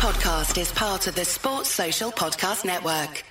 podcast is part of the Sports Social Podcast Network.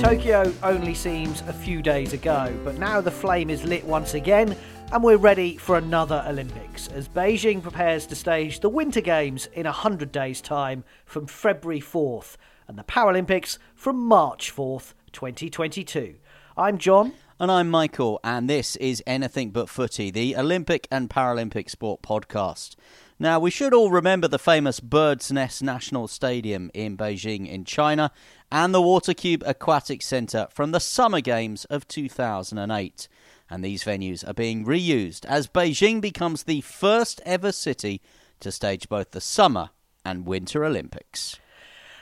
Tokyo only seems a few days ago, but now the flame is lit once again, and we're ready for another Olympics as Beijing prepares to stage the Winter Games in 100 days' time from February 4th, and the Paralympics from March 4th, 2022. I'm John. And I'm Michael, and this is Anything But Footy, the Olympic and Paralympic sport podcast. Now, we should all remember the famous Bird's Nest National Stadium in Beijing, in China, and the Watercube Aquatic Centre from the Summer Games of 2008. And these venues are being reused as Beijing becomes the first ever city to stage both the Summer and Winter Olympics.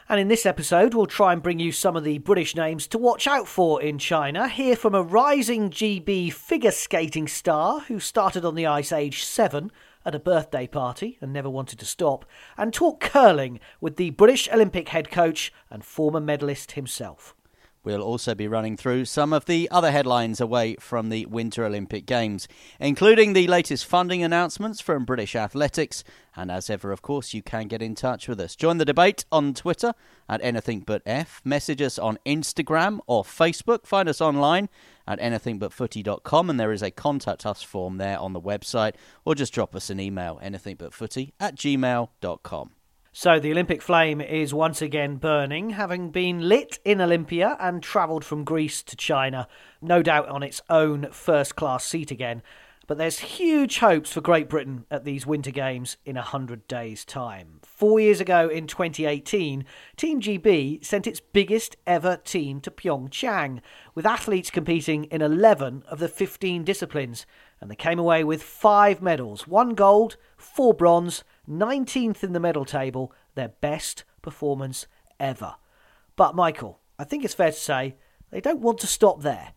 And in this episode, we'll try and bring you some of the British names to watch out for in China. Hear from a rising GB figure skating star who started on the ice age 7 at a birthday party and never wanted to stop. And talk curling with the British Olympic head coach and former medalist himself. We'll also be running through some of the other headlines away from the Winter Olympic Games, including the latest funding announcements from British athletics. And as ever, of course, you can get in touch with us. Join the debate on Twitter at anythingbutf. Message us on Instagram or Facebook. Find us online at anythingbutfooty.com and there is a contact us form there on the website. Or just drop us an email, anythingbutfooty at gmail.com. So the Olympic flame is once again burning, having been lit in Olympia and travelled from Greece to China, no doubt on its own first class seat again. But there's huge hopes for Great Britain at these Winter Games in 100 days' time. Four years ago in 2018, Team GB sent its biggest ever team to Pyeongchang, with athletes competing in 11 of the 15 disciplines, and they came away with five medals one gold, four bronze, 19th in the medal table, their best performance ever. But, Michael, I think it's fair to say they don't want to stop there.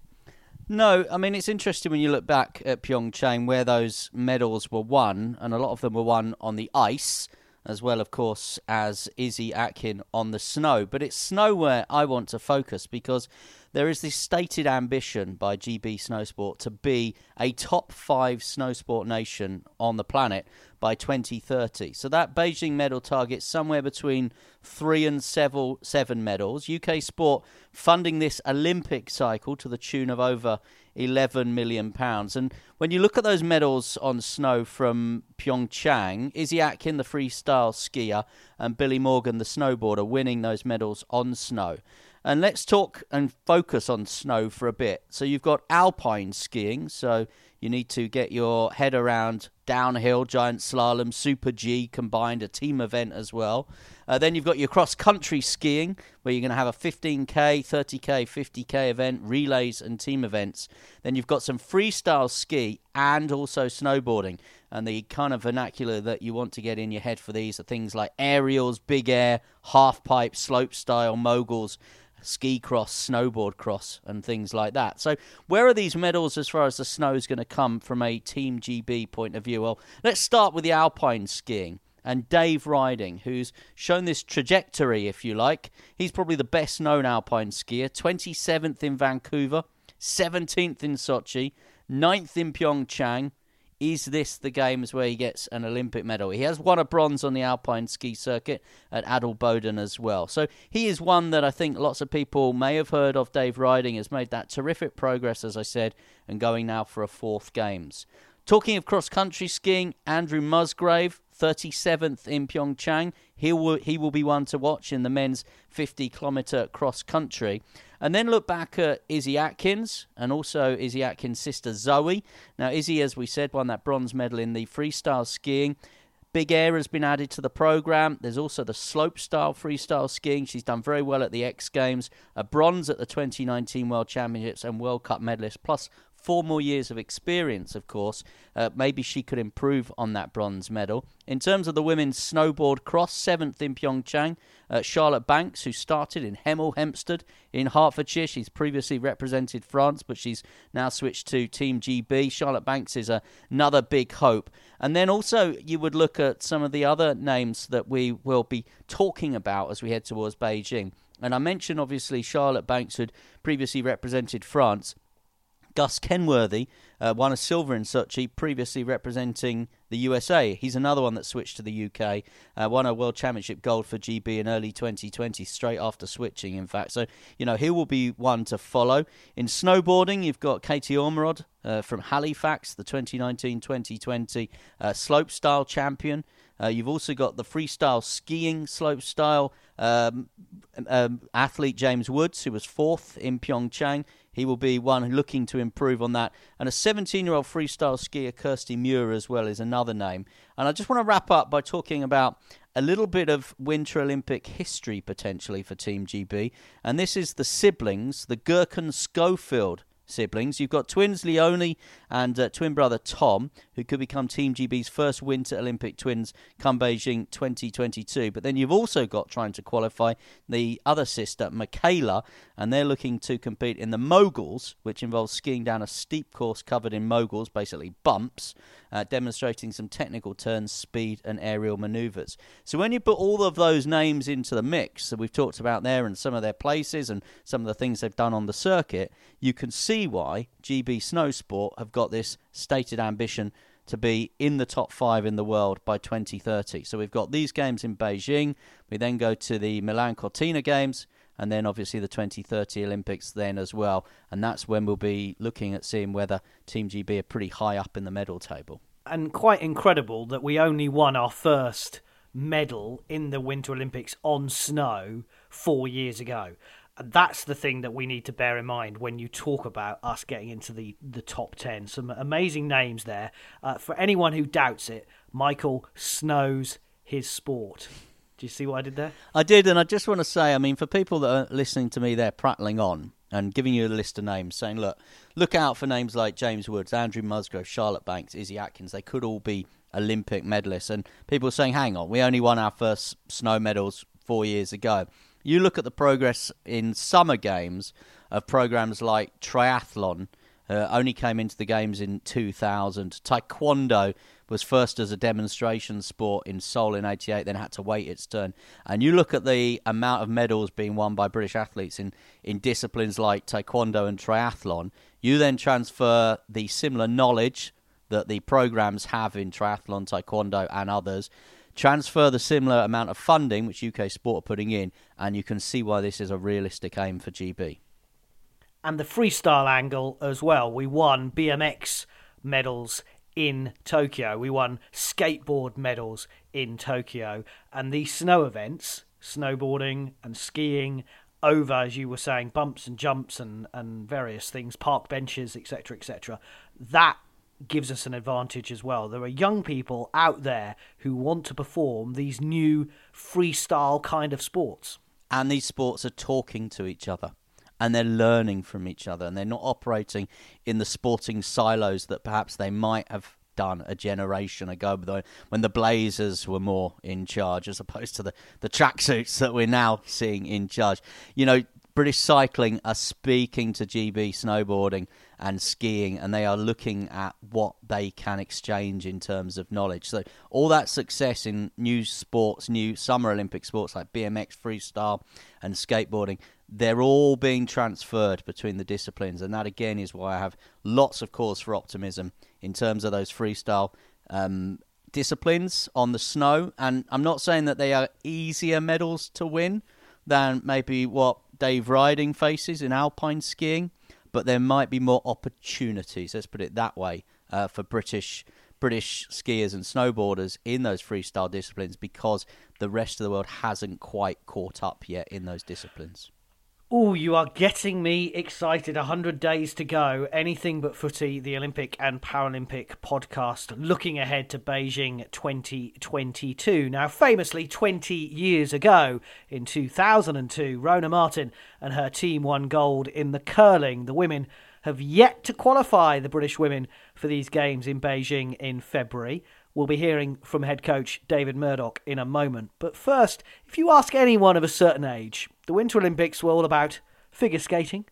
No, I mean, it's interesting when you look back at Pyeongchang where those medals were won, and a lot of them were won on the ice, as well, of course, as Izzy Atkin on the snow. But it's snow where I want to focus because there is this stated ambition by GB Snowsport to be a top five snowsport nation on the planet by 2030. So that Beijing medal target somewhere between three and several, seven medals. UK Sport funding this Olympic cycle to the tune of over 11 million pounds. And when you look at those medals on snow from Pyeongchang, Izzy Atkin, the freestyle skier, and Billy Morgan, the snowboarder, winning those medals on snow. And let's talk and focus on snow for a bit. So you've got alpine skiing, so you need to get your head around downhill, giant slalom, super G combined, a team event as well. Uh, then you've got your cross country skiing, where you're going to have a 15k, 30k, 50k event, relays, and team events. Then you've got some freestyle ski and also snowboarding. And the kind of vernacular that you want to get in your head for these are things like aerials, big air, half pipe, slope style, moguls ski cross, snowboard cross, and things like that. So, where are these medals as far as the snow is going to come from a Team GB point of view? Well, let's start with the alpine skiing and Dave Ryding, who's shown this trajectory, if you like. He's probably the best known alpine skier. 27th in Vancouver, 17th in Sochi, 9th in Pyeongchang, is this the games where he gets an Olympic medal? He has won a bronze on the alpine ski circuit at Adelboden as well. So he is one that I think lots of people may have heard of. Dave Ryding has made that terrific progress, as I said, and going now for a fourth games. Talking of cross country skiing, Andrew Musgrave, 37th in Pyeongchang. He will, he will be one to watch in the men's 50 kilometre cross country. And then look back at Izzy Atkins and also Izzy Atkins' sister Zoe. Now, Izzy, as we said, won that bronze medal in the freestyle skiing. Big air has been added to the program. There's also the slope style freestyle skiing. She's done very well at the X Games, a bronze at the 2019 World Championships and World Cup medalist, plus four more years of experience, of course, uh, maybe she could improve on that bronze medal. In terms of the women's snowboard cross, seventh in Pyeongchang, uh, Charlotte Banks, who started in Hemel Hempstead in Hertfordshire. She's previously represented France, but she's now switched to Team GB. Charlotte Banks is a, another big hope. And then also, you would look at some of the other names that we will be talking about as we head towards Beijing. And I mentioned, obviously, Charlotte Banks had previously represented France. Gus Kenworthy uh, won a silver in Sochi, previously representing the USA. He's another one that switched to the UK, uh, won a World Championship gold for GB in early 2020, straight after switching, in fact. So, you know, he will be one to follow. In snowboarding, you've got Katie Ormerod uh, from Halifax, the 2019 2020 uh, slopestyle champion. Uh, you've also got the freestyle skiing slopestyle um, um, athlete James Woods, who was fourth in Pyeongchang. He will be one looking to improve on that. And a 17 year old freestyle skier, Kirsty Muir, as well, is another name. And I just want to wrap up by talking about a little bit of Winter Olympic history potentially for Team GB. And this is the siblings, the Gerken Schofield siblings. You've got twins Leonie and uh, twin brother Tom, who could become Team GB's first Winter Olympic twins come Beijing 2022. But then you've also got trying to qualify the other sister, Makayla, and they're looking to compete in the moguls, which involves skiing down a steep course covered in moguls, basically bumps, uh, demonstrating some technical turns, speed, and aerial maneuvers. So when you put all of those names into the mix that we've talked about there and some of their places and some of the things they've done on the circuit, you can see why GB Snowsport have got this stated ambition to be in the top five in the world by 2030. So we've got these games in Beijing. We then go to the Milan Cortina Games and then obviously the 2030 Olympics then as well. And that's when we'll be looking at seeing whether Team GB are pretty high up in the medal table. And quite incredible that we only won our first medal in the Winter Olympics on snow four years ago. And that's the thing that we need to bear in mind when you talk about us getting into the, the top 10. Some amazing names there. Uh, for anyone who doubts it, Michael snows his sport. Do you see what I did there? I did, and I just want to say, I mean, for people that are listening to me, they're prattling on and giving you a list of names, saying, look, look out for names like James Woods, Andrew Musgrave, Charlotte Banks, Izzy Atkins. They could all be Olympic medalists. And people are saying, hang on, we only won our first snow medals four years ago. You look at the progress in summer games of programs like triathlon, uh, only came into the games in 2000. Taekwondo was first as a demonstration sport in Seoul in 88, then had to wait its turn. And you look at the amount of medals being won by British athletes in, in disciplines like taekwondo and triathlon, you then transfer the similar knowledge that the programs have in triathlon, taekwondo, and others. Transfer the similar amount of funding which UK Sport are putting in, and you can see why this is a realistic aim for GB. And the freestyle angle as well. We won BMX medals in Tokyo. We won skateboard medals in Tokyo. And these snow events, snowboarding and skiing, over, as you were saying, bumps and jumps and, and various things, park benches, etc., etc., that gives us an advantage as well. There are young people out there who want to perform these new freestyle kind of sports. And these sports are talking to each other and they're learning from each other and they're not operating in the sporting silos that perhaps they might have done a generation ago when the Blazers were more in charge as opposed to the, the tracksuits that we're now seeing in charge. You know, British Cycling are speaking to GB snowboarding and skiing, and they are looking at what they can exchange in terms of knowledge. So, all that success in new sports, new Summer Olympic sports like BMX, freestyle, and skateboarding, they're all being transferred between the disciplines, and that again is why I have lots of cause for optimism in terms of those freestyle um, disciplines on the snow. And I'm not saying that they are easier medals to win than maybe what Dave Ryding faces in alpine skiing, but there might be more opportunities. Let's put it that way uh, for British. British skiers and snowboarders in those freestyle disciplines because the rest of the world hasn't quite caught up yet in those disciplines. Oh, you are getting me excited. 100 days to go. Anything but footy, the Olympic and Paralympic podcast looking ahead to Beijing 2022. Now, famously, 20 years ago, in 2002, Rhona Martin and her team won gold in the curling. The women have yet to qualify, the British women, for these games in Beijing in February. We'll be hearing from head coach David Murdoch in a moment. But first, if you ask anyone of a certain age, the Winter Olympics were all about figure skating,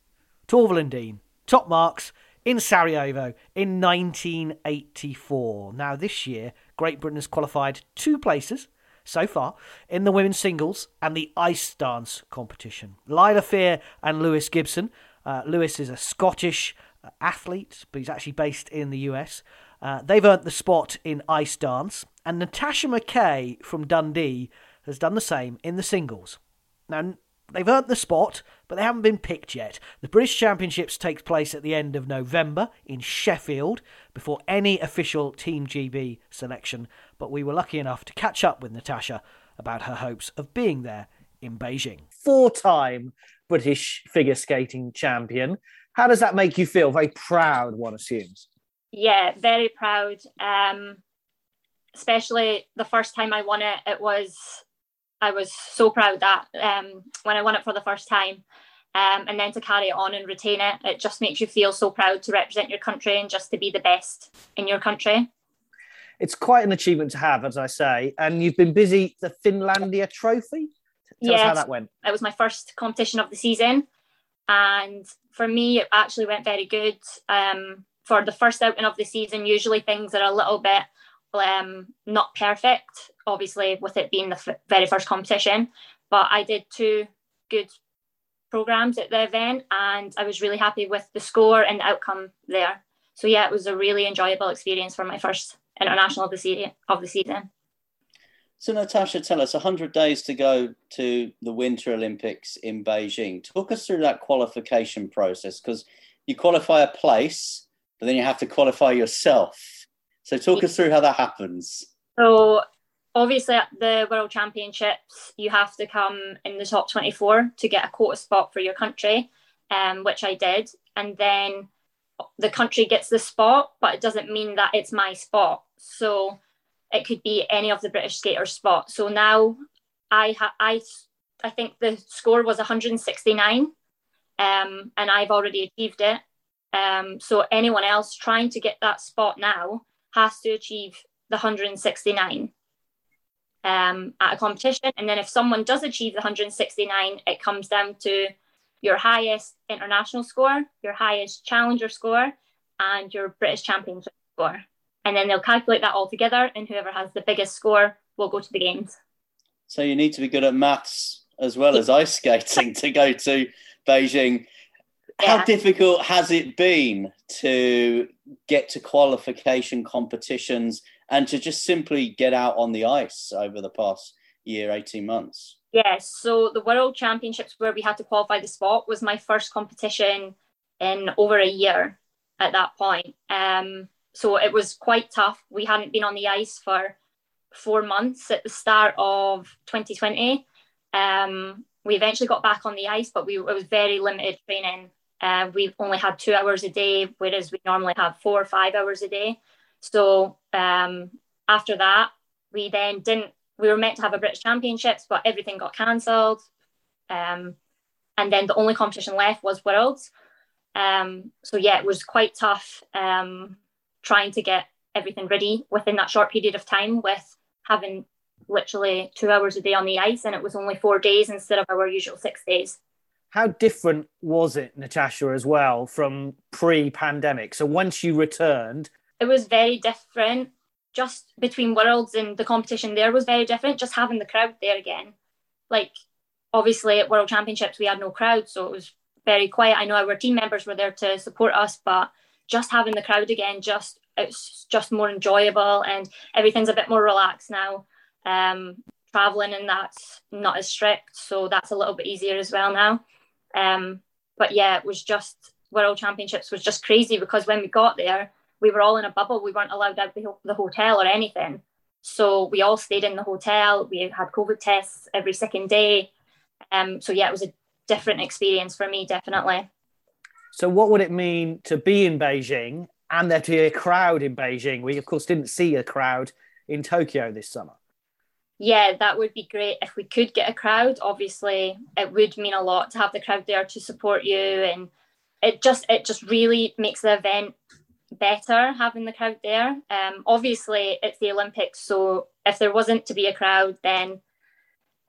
Torvill top marks in Sarajevo in 1984. Now, this year, Great Britain has qualified two places so far in the women's singles and the ice dance competition. Lila Fear and Lewis Gibson. Uh, Lewis is a Scottish athlete, but he's actually based in the US. Uh, they've earned the spot in ice dance, and Natasha McKay from Dundee has done the same in the singles. Now, they've earned the spot, but they haven't been picked yet. The British Championships takes place at the end of November in Sheffield before any official Team GB selection, but we were lucky enough to catch up with Natasha about her hopes of being there in Beijing. Four time British figure skating champion. How does that make you feel? Very proud, one assumes. Yeah, very proud. Um, especially the first time I won it, it was I was so proud that um, when I won it for the first time, um, and then to carry it on and retain it, it just makes you feel so proud to represent your country and just to be the best in your country. It's quite an achievement to have, as I say, and you've been busy the Finlandia Trophy. Tell us how that went. It was my first competition of the season, and for me, it actually went very good. Um, for the first outing of the season, usually things are a little bit um, not perfect, obviously, with it being the f- very first competition. But I did two good programs at the event, and I was really happy with the score and the outcome there. So yeah, it was a really enjoyable experience for my first international of the, se- of the season. So, Natasha, tell us 100 days to go to the Winter Olympics in Beijing. Talk us through that qualification process because you qualify a place, but then you have to qualify yourself. So talk us through how that happens. So obviously at the World Championships, you have to come in the top 24 to get a quota spot for your country, um, which I did. And then the country gets the spot, but it doesn't mean that it's my spot. So it could be any of the British skaters' spot. So now I ha- I I think the score was 169, um, and I've already achieved it. Um, so anyone else trying to get that spot now has to achieve the 169 um, at a competition. And then if someone does achieve the 169, it comes down to your highest international score, your highest challenger score, and your British championship score. And then they'll calculate that all together, and whoever has the biggest score will go to the games. So you need to be good at maths as well as ice skating to go to Beijing. Yeah. How difficult has it been to get to qualification competitions and to just simply get out on the ice over the past year, 18 months? Yes. So the World Championships, where we had to qualify the spot, was my first competition in over a year at that point. Um, so it was quite tough. We hadn't been on the ice for four months at the start of 2020. Um, we eventually got back on the ice, but we it was very limited training uh, we only had two hours a day, whereas we normally have four or five hours a day. So um, after that, we then didn't. We were meant to have a British Championships, but everything got cancelled. Um, and then the only competition left was Worlds. Um, so yeah, it was quite tough um, trying to get everything ready within that short period of time with having literally two hours a day on the ice, and it was only four days instead of our usual six days how different was it, Natasha, as well, from pre pandemic? So once you returned, it was very different. Just between worlds and the competition there was very different. Just having the crowd there again. Like, obviously, at World Championships, we had no crowd, so it was very quiet. I know our team members were there to support us, but just having the crowd again, just it's just more enjoyable and everything's a bit more relaxed now. Um, traveling and that's not as strict, so that's a little bit easier as well now. Um, but yeah, it was just World Championships was just crazy because when we got there, we were all in a bubble. We weren't allowed out the, the hotel or anything. So we all stayed in the hotel. We had COVID tests every second day. Um, so yeah, it was a different experience for me, definitely. So what would it mean to be in Beijing and there to be a crowd in Beijing? We of course didn't see a crowd in Tokyo this summer yeah, that would be great if we could get a crowd. Obviously, it would mean a lot to have the crowd there to support you, and it just it just really makes the event better having the crowd there. Um, obviously, it's the Olympics, so if there wasn't to be a crowd, then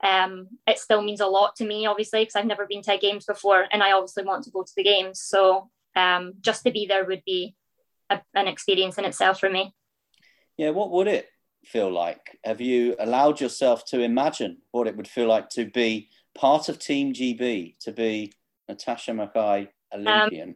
um, it still means a lot to me, obviously, because I've never been to games before, and I obviously want to go to the games. So um, just to be there would be a, an experience in itself for me. Yeah, what would it feel like? Have you allowed yourself to imagine what it would feel like to be part of Team GB, to be Natasha McKay Olympian? Um,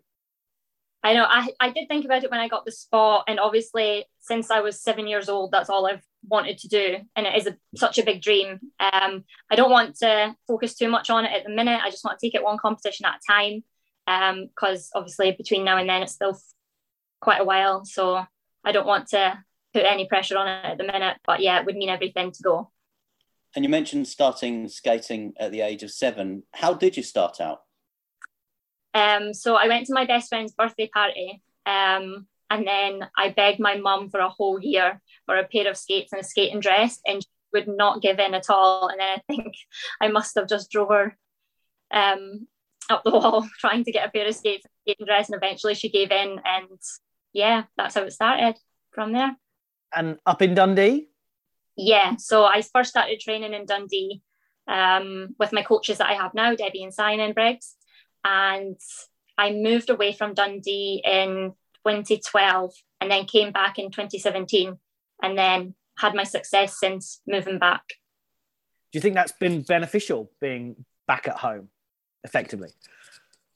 I know. I, I did think about it when I got the spot, and obviously, since I was seven years old, that's all I've wanted to do, and it is a, such a big dream. Um, I don't want to focus too much on it at the minute. I just want to take it one competition at a time, because um, obviously between now and then it's still quite a while. So I don't want to put any pressure on it at the minute. But yeah, it would mean everything to go. And you mentioned starting skating at the age of seven. How did you start out? Um, so I went to my best friend's birthday party, um, and then I begged my mum for a whole year for a pair of skates and a skating dress, and she would not give in at all. And then I think I must have just drove her um, up the wall trying to get a pair of skates and skating dress, and eventually she gave in, and yeah, that's how it started from there. And up in Dundee? Yeah, so I first started training in Dundee um, with my coaches that I have now, Debbie and Simon Briggs and I moved away from Dundee in 2012 and then came back in 2017 and then had my success since moving back. Do you think that's been beneficial being back at home effectively?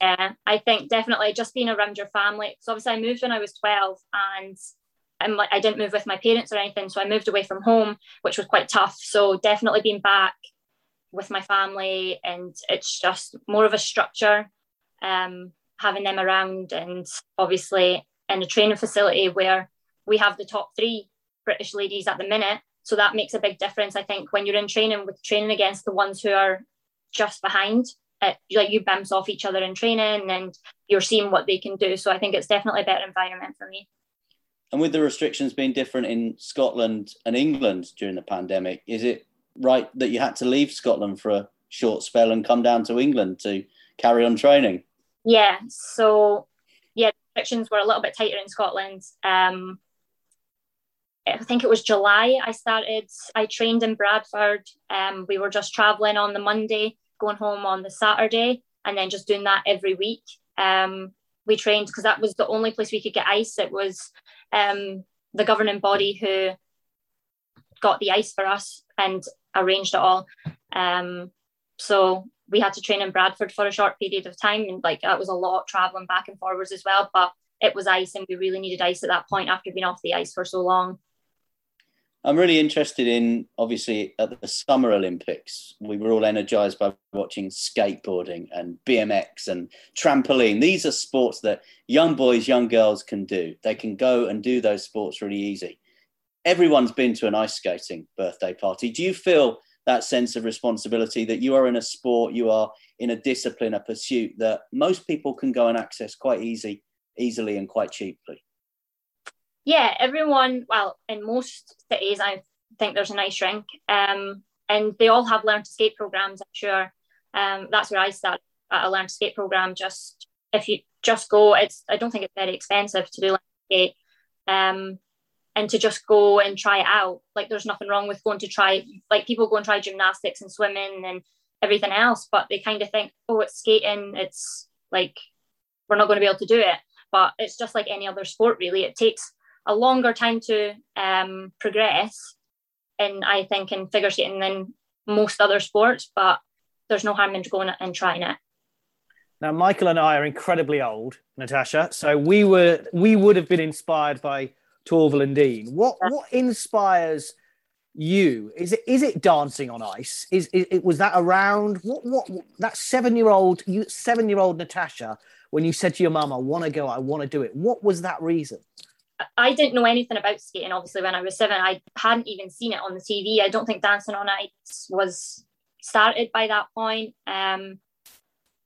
Yeah, I think definitely just being around your family. So obviously I moved when I was 12 and I'm like I didn't move with my parents or anything. So I moved away from home, which was quite tough. So definitely being back with my family and it's just more of a structure um, having them around and obviously in a training facility where we have the top three british ladies at the minute so that makes a big difference i think when you're in training with training against the ones who are just behind it, like you bounce off each other in training and you're seeing what they can do so i think it's definitely a better environment for me and with the restrictions being different in scotland and england during the pandemic is it right that you had to leave Scotland for a short spell and come down to England to carry on training? Yeah, so yeah, restrictions were a little bit tighter in Scotland. Um, I think it was July. I started. I trained in Bradford. Um, we were just traveling on the Monday, going home on the Saturday, and then just doing that every week. Um, we trained because that was the only place we could get ice. It was um, the governing body who got the ice for us, and arranged it all. Um, so we had to train in Bradford for a short period of time, and like that was a lot traveling back and forwards as well. But it was ice, and we really needed ice at that point after being off the ice for so long. I'm really interested in obviously at the Summer Olympics. We were all energized by watching skateboarding and BMX and trampoline. These are sports that young boys, young girls can do. They can go and do those sports really easy everyone's been to an ice skating birthday party. Do you feel that sense of responsibility that you are in a sport, you are in a discipline, a pursuit that most people can go and access quite easy, easily and quite cheaply? Yeah, everyone, well, in most cities, I think there's an ice rink, um, and they all have learn to skate programs. I'm sure um, that's where I started at a learn to skate program. Just if you just go, it's I don't think it's very expensive to do learn to skate. Um, and to just go and try it out. Like there's nothing wrong with going to try like people go and try gymnastics and swimming and everything else, but they kind of think, oh, it's skating, it's like we're not going to be able to do it. But it's just like any other sport, really. It takes a longer time to um, progress, and I think in figure skating than most other sports. But there's no harm in going and trying it. Now, Michael and I are incredibly old, Natasha. So we were we would have been inspired by Torvill and Dean. What what inspires you? Is it is it dancing on ice? Is it, was that around? What what that seven year old you seven year old Natasha when you said to your mum, "I want to go, I want to do it." What was that reason? I didn't know anything about skating. Obviously, when I was seven, I hadn't even seen it on the TV. I don't think dancing on ice was started by that point. Um,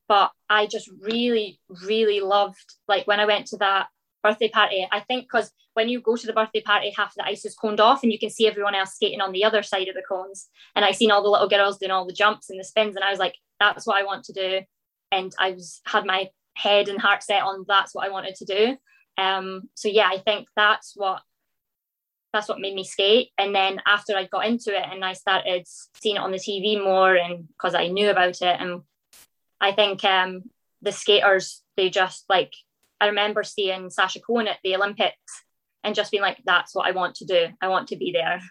but I just really, really loved like when I went to that birthday party. I think because when you go to the birthday party, half the ice is coned off and you can see everyone else skating on the other side of the cones. And I seen all the little girls doing all the jumps and the spins, and I was like, that's what I want to do. And I was had my head and heart set on that's what I wanted to do. Um, so yeah, I think that's what that's what made me skate. And then after I got into it and I started seeing it on the TV more, and because I knew about it, and I think um, the skaters they just like I remember seeing Sasha Cohen at the Olympics and just being like, that's what I want to do. I want to be there.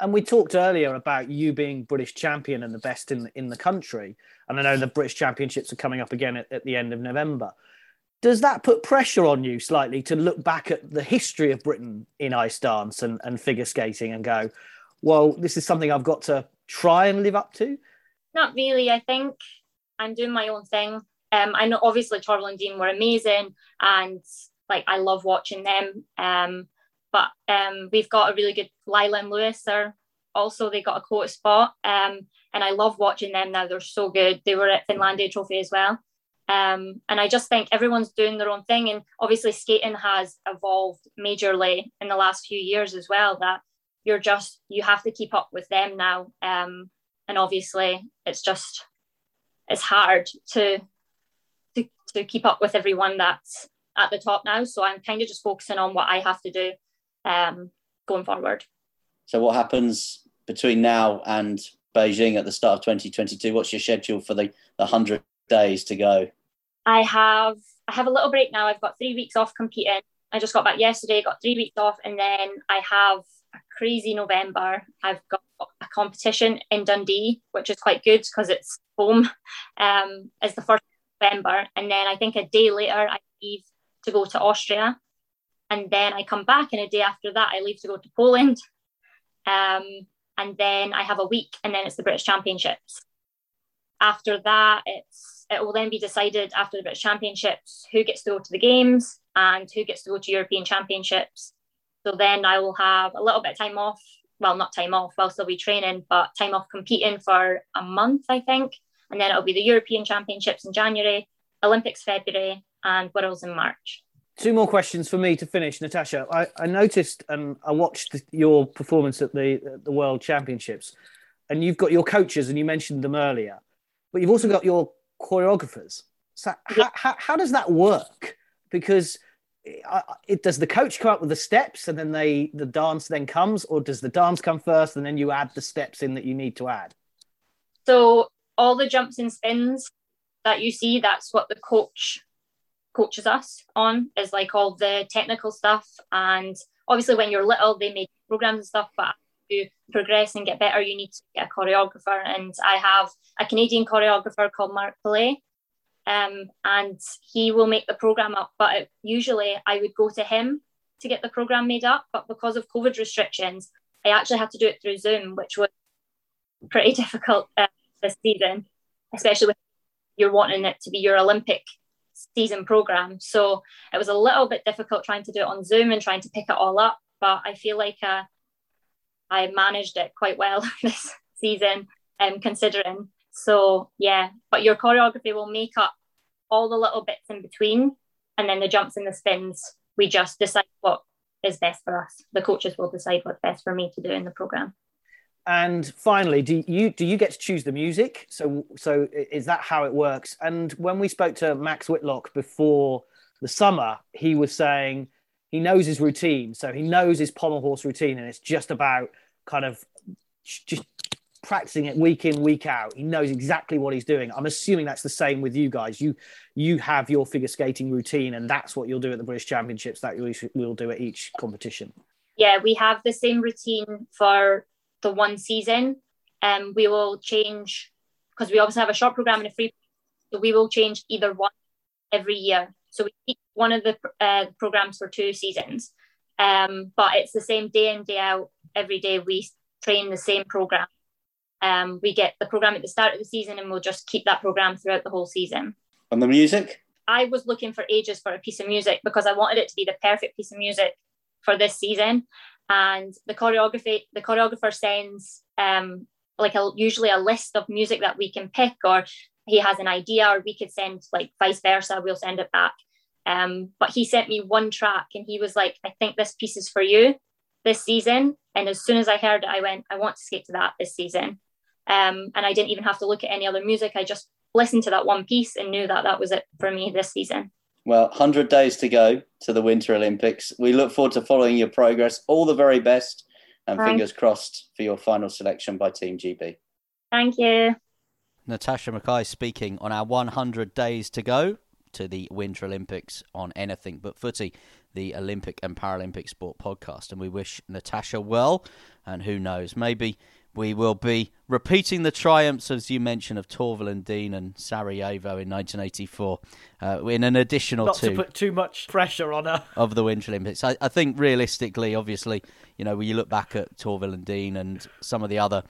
And we talked earlier about you being British champion and the best in in the country. And I know the British Championships are coming up again at, at the end of November. Does that put pressure on you slightly to look back at the history of Britain in ice dance and, and figure skating and go, well, this is something I've got to try and live up to? Not really. I think I'm doing my own thing. Um, I know obviously Torvill and Dean were amazing, and like I love watching them. Um, but um, we've got a really good Lila and Lewis are also they got a quota spot. Um, and I love watching them now. They're so good. They were at Finlandia Trophy as well. Um, and I just think everyone's doing their own thing. And obviously, skating has evolved majorly in the last few years as well. That you're just, you have to keep up with them now. Um, and obviously, it's just, it's hard to, to, to keep up with everyone that's at the top now. So I'm kind of just focusing on what I have to do um, going forward. So, what happens between now and Beijing at the start of 2022? What's your schedule for the, the 100 days to go? I have I have a little break now. I've got three weeks off competing. I just got back yesterday, got three weeks off, and then I have a crazy November. I've got a competition in Dundee, which is quite good because it's home. Um, it's the first November, and then I think a day later I leave to go to Austria, and then I come back, and a day after that I leave to go to Poland. Um, and then I have a week, and then it's the British Championships. After that, it's it will then be decided after the British Championships who gets to go to the games and who gets to go to European Championships. So then I will have a little bit of time off. Well, not time off, I'll still be training, but time off competing for a month, I think. And then it'll be the European Championships in January, Olympics February, and Worlds in March. Two more questions for me to finish, Natasha. I, I noticed and I watched your performance at the the World Championships, and you've got your coaches, and you mentioned them earlier, but you've also got your choreographers. So how, how, how does that work? Because it, it, does the coach come up with the steps and then they the dance then comes, or does the dance come first and then you add the steps in that you need to add? So all the jumps and spins that you see, that's what the coach coaches us on is like all the technical stuff. And obviously, when you're little, they make programs and stuff, but to progress and get better, you need to get a choreographer. And I have a Canadian choreographer called Mark Pillay, um, and he will make the program up. But it, usually, I would go to him to get the program made up. But because of COVID restrictions, I actually had to do it through Zoom, which was pretty difficult uh, this season, especially with you're wanting it to be your Olympic season program. So it was a little bit difficult trying to do it on Zoom and trying to pick it all up. But I feel like uh, I managed it quite well this season, um, considering. So yeah, but your choreography will make up all the little bits in between, and then the jumps and the spins. We just decide what is best for us. The coaches will decide what's best for me to do in the program. And finally, do you do you get to choose the music? So so is that how it works? And when we spoke to Max Whitlock before the summer, he was saying he knows his routine, so he knows his pommel horse routine, and it's just about kind of just practicing it week in week out. He knows exactly what he's doing. I'm assuming that's the same with you guys. You you have your figure skating routine, and that's what you'll do at the British Championships. That you will do at each competition. Yeah, we have the same routine for the one season. Um, we will change because we obviously have a short program and a free. So we will change either one every year. So we keep one of the uh, programs for two seasons, um, but it's the same day in day out. Every day we train the same program. Um, we get the program at the start of the season, and we'll just keep that program throughout the whole season. And the music? I was looking for ages for a piece of music because I wanted it to be the perfect piece of music for this season and the choreography the choreographer sends um like a usually a list of music that we can pick or he has an idea or we could send like vice versa we'll send it back um but he sent me one track and he was like i think this piece is for you this season and as soon as i heard it i went i want to skate to that this season um and i didn't even have to look at any other music i just listened to that one piece and knew that that was it for me this season well, 100 days to go to the Winter Olympics. We look forward to following your progress. All the very best, and Thanks. fingers crossed for your final selection by Team GB. Thank you. Natasha McKay speaking on our 100 days to go to the Winter Olympics on Anything But Footy, the Olympic and Paralympic Sport podcast. And we wish Natasha well, and who knows, maybe we will be repeating the triumphs, as you mentioned, of Torvill and Dean and Sarajevo in 1984 uh, in an additional Not two. to put too much pressure on her. Of the Winter Olympics. I, I think realistically, obviously, you know, when you look back at Torvill and Dean and some of the other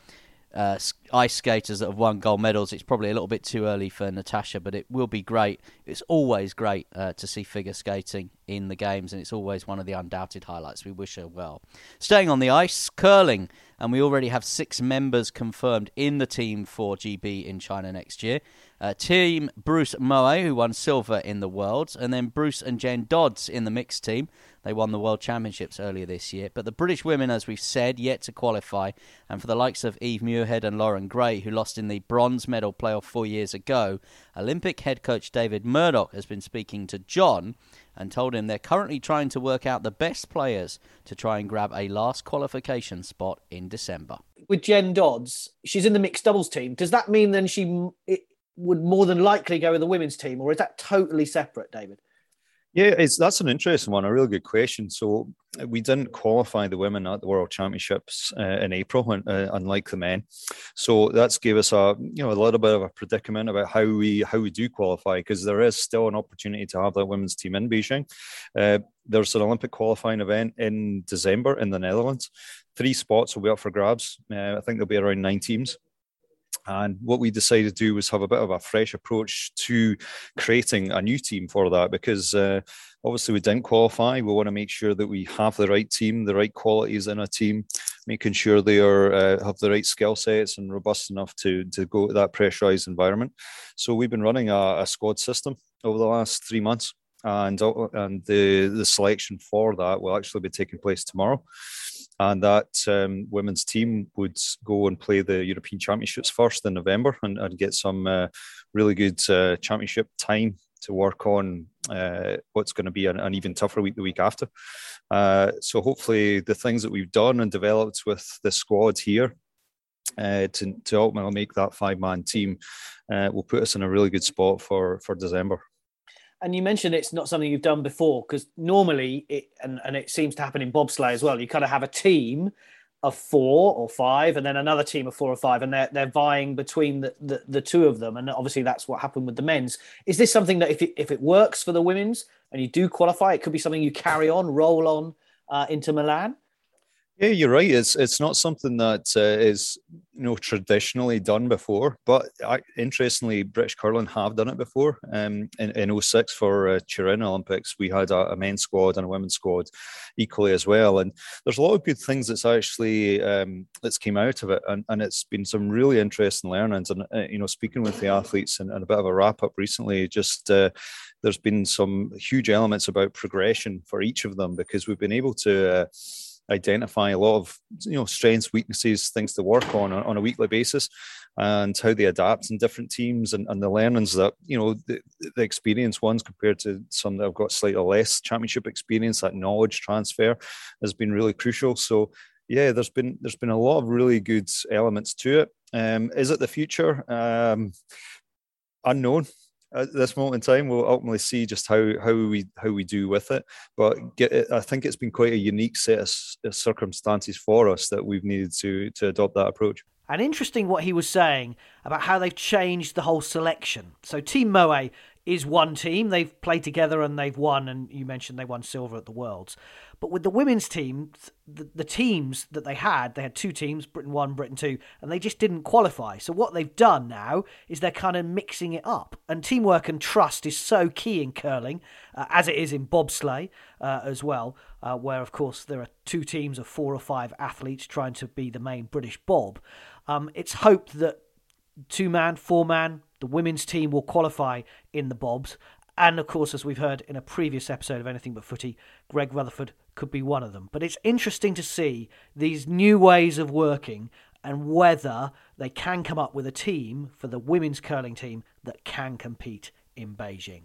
uh, ice skaters that have won gold medals. It's probably a little bit too early for Natasha, but it will be great. It's always great uh, to see figure skating in the games, and it's always one of the undoubted highlights. We wish her well. Staying on the ice, curling, and we already have six members confirmed in the team for GB in China next year. Uh, team Bruce Mouat, who won silver in the Worlds, and then Bruce and Jen Dodds in the mixed team. They won the World Championships earlier this year. But the British women, as we've said, yet to qualify. And for the likes of Eve Muirhead and Lauren Gray, who lost in the bronze medal playoff four years ago, Olympic head coach David Murdoch has been speaking to John and told him they're currently trying to work out the best players to try and grab a last qualification spot in December. With Jen Dodds, she's in the mixed doubles team. Does that mean then she would more than likely go with the women's team, or is that totally separate, David? Yeah, it's that's an interesting one, a really good question. So we didn't qualify the women at the World Championships uh, in April, uh, unlike the men. So that's gave us a you know a little bit of a predicament about how we how we do qualify because there is still an opportunity to have that women's team in Beijing. Uh, there's an Olympic qualifying event in December in the Netherlands. Three spots will be up for grabs. Uh, I think there'll be around nine teams. And what we decided to do was have a bit of a fresh approach to creating a new team for that because uh, obviously we didn't qualify. We want to make sure that we have the right team, the right qualities in a team, making sure they are uh, have the right skill sets and robust enough to to go to that pressurized environment. So we've been running a, a squad system over the last three months, and uh, and the the selection for that will actually be taking place tomorrow and that um, women's team would go and play the European Championships first in November and, and get some uh, really good uh, championship time to work on uh, what's going to be an, an, even tougher week the week after. Uh, so hopefully the things that we've done and developed with the squad here uh, to, to ultimately make that five man team uh, will put us in a really good spot for, for December and you mentioned it's not something you've done before because normally it and, and it seems to happen in bobsleigh as well. You kind of have a team of four or five and then another team of four or five and they're, they're vying between the, the, the two of them. And obviously that's what happened with the men's. Is this something that if it, if it works for the women's and you do qualify it could be something you carry on roll on uh, into milan yeah, you're right. It's it's not something that uh, is you know traditionally done before, but I, interestingly, British curling have done it before. Um, in, in 06 for uh, Turin Olympics, we had a, a men's squad and a women's squad equally as well. And there's a lot of good things that's actually um, that's came out of it, and, and it's been some really interesting learnings. And uh, you know, speaking with the athletes and, and, a bit of a wrap up recently, just uh, there's been some huge elements about progression for each of them because we've been able to uh, identify a lot of you know strengths, weaknesses, things to work on on a weekly basis, and how they adapt in different teams, and, and the learnings that you know the, the experienced ones compared to some that have got slightly less championship experience. That knowledge transfer has been really crucial. So yeah, there's been there's been a lot of really good elements to it. Um, is it the future? Um, unknown at this moment in time. We'll ultimately see just how how we how we do with it. But get it, I think it's been quite a unique set of circumstances for us that we've needed to to adopt that approach. And interesting what he was saying about how they've changed the whole selection. So Team Mouat is one team. They've played together and they've won, and you mentioned they won silver at the Worlds. But with the women's team, the, the, teams that they had, they had two teams, Britain one, Britain two, and they just didn't qualify. So what they've done now is they're kind of mixing it up. And teamwork and trust is so key in curling, uh, as it is in bobsleigh uh, as well, uh, where of course there are two teams of four or five athletes trying to be the main British bob. Um, it's hoped that two man, four man, the women's team will qualify in the bobs. And of course, as we've heard in a previous episode of Anything But Footy, Greg Rutherford could be one of them. But it's interesting to see these new ways of working and whether they can come up with a team for the women's curling team that can compete in Beijing.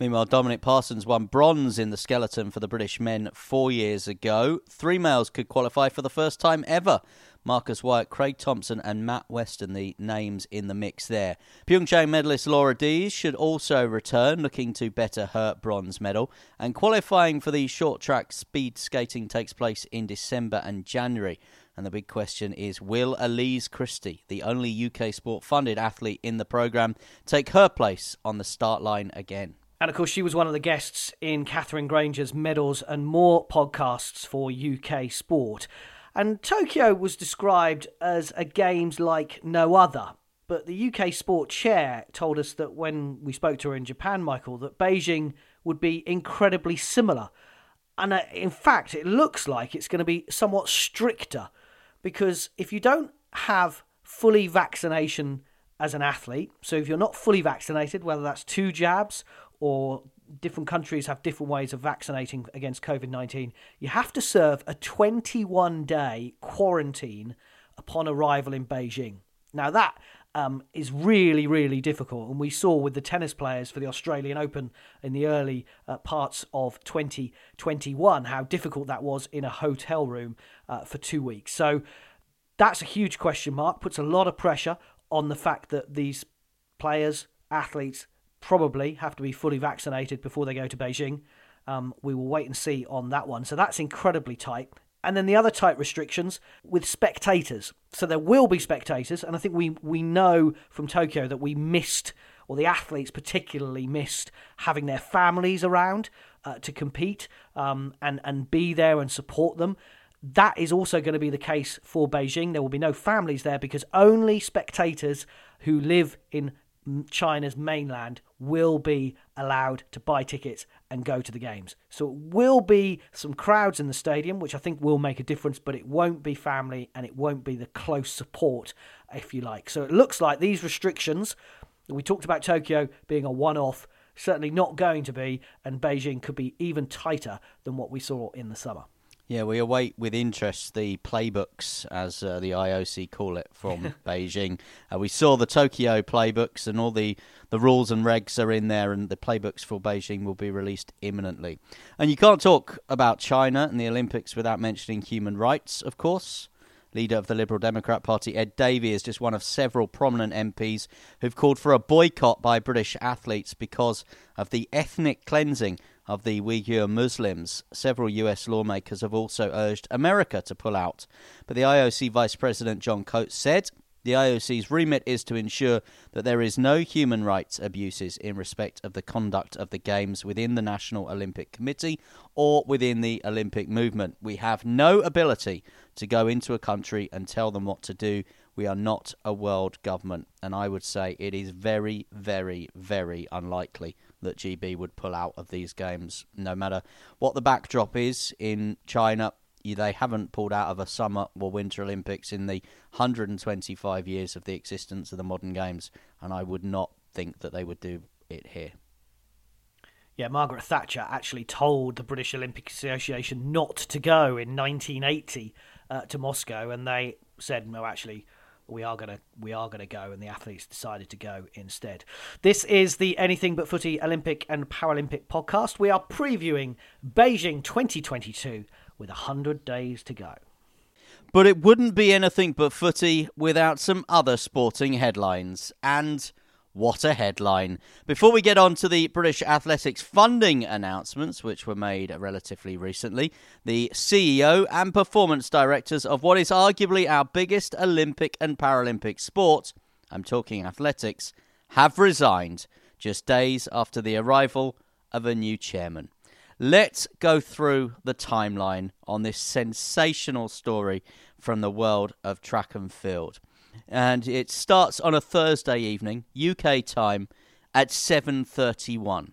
Meanwhile, Dominic Parsons won bronze in the skeleton for the British men four years ago. Three males could qualify for the first time ever Marcus Wyatt, Craig Thompson, and Matt Weston, the names in the mix there. Pyeongchang medalist Laura Deas should also return, looking to better her bronze medal. And qualifying for the short track speed skating takes place in December and January. And the big question is Will Elise Christie, the only UK sport funded athlete in the programme, take her place on the start line again? And of course, she was one of the guests in Katherine Grainger's Medals and More podcasts for UK sport. And Tokyo was described as a games like no other. But the UK sport chair told us that when we spoke to her in Japan, Michael, that Beijing would be incredibly similar. And uh, in fact, it looks like it's going to be somewhat stricter because if you don't have fully vaccination as an athlete, so if you're not fully vaccinated, whether that's two jabs or different countries have different ways of vaccinating against COVID 19, you have to serve a 21 day quarantine upon arrival in Beijing. Now, that um, is really, really difficult. And we saw with the tennis players for the Australian Open in the early uh, parts of 2021 how difficult that was in a hotel room uh, for two weeks. So that's a huge question mark, puts a lot of pressure on the fact that these players, athletes, probably have to be fully vaccinated before they go to Beijing. Um, we will wait and see on that one. So that's incredibly tight. And then the other tight restrictions with spectators. So there will be spectators, and I think we we know from Tokyo that we missed, or the athletes particularly missed, having their families around uh, to compete um, and and be there and support them. That is also going to be the case for Beijing. There will be no families there because only spectators who live in China's mainland will be allowed to buy tickets and go to the games. So it will be some crowds in the stadium, which I think will make a difference, but it won't be family and it won't be the close support, if you like. So it looks like these restrictions, we talked about Tokyo being a one off, certainly not going to be, and Beijing could be even tighter than what we saw in the summer. Yeah, we await with interest the playbooks, as uh, the IOC call it, from Beijing. Uh, we saw the Tokyo playbooks, and all the, the rules and regs are in there, and the playbooks for Beijing will be released imminently. And you can't talk about China and the Olympics without mentioning human rights, of course. Leader of the Liberal Democrat Party, Ed Davey, is just one of several prominent MPs who've called for a boycott by British athletes because of the ethnic cleansing of the Uyghur Muslims. Several US lawmakers have also urged America to pull out. But the IOC Vice President John Coates said the IOC's remit is to ensure that there is no human rights abuses in respect of the conduct of the Games within the National Olympic Committee or within the Olympic movement. We have no ability to go into a country and tell them what to do. We are not a world government. And I would say it is very, very, very unlikely that GB would pull out of these games, no matter what the backdrop is in China. They haven't pulled out of a summer or winter Olympics in the 125 years of the existence of the modern games, and I would not think that they would do it here. Yeah, Margaret Thatcher actually told the British Olympic Association not to go in 1980 uh, to Moscow, and they said, no, actually, we are gonna we are gonna go, and the athletes decided to go instead. This is the Anything But Footy Olympic and Paralympic podcast. We are previewing Beijing 2022 with hundred days to go. But it wouldn't be anything but footy without some other sporting headlines and what a headline. Before we get on to the British Athletics funding announcements, which were made relatively recently, the CEO and performance directors of what is arguably our biggest Olympic and Paralympic sport, I'm talking athletics, have resigned just days after the arrival of a new chairman. Let's go through the timeline on this sensational story from the world of track and field and it starts on a Thursday evening, UK time, at 7:31.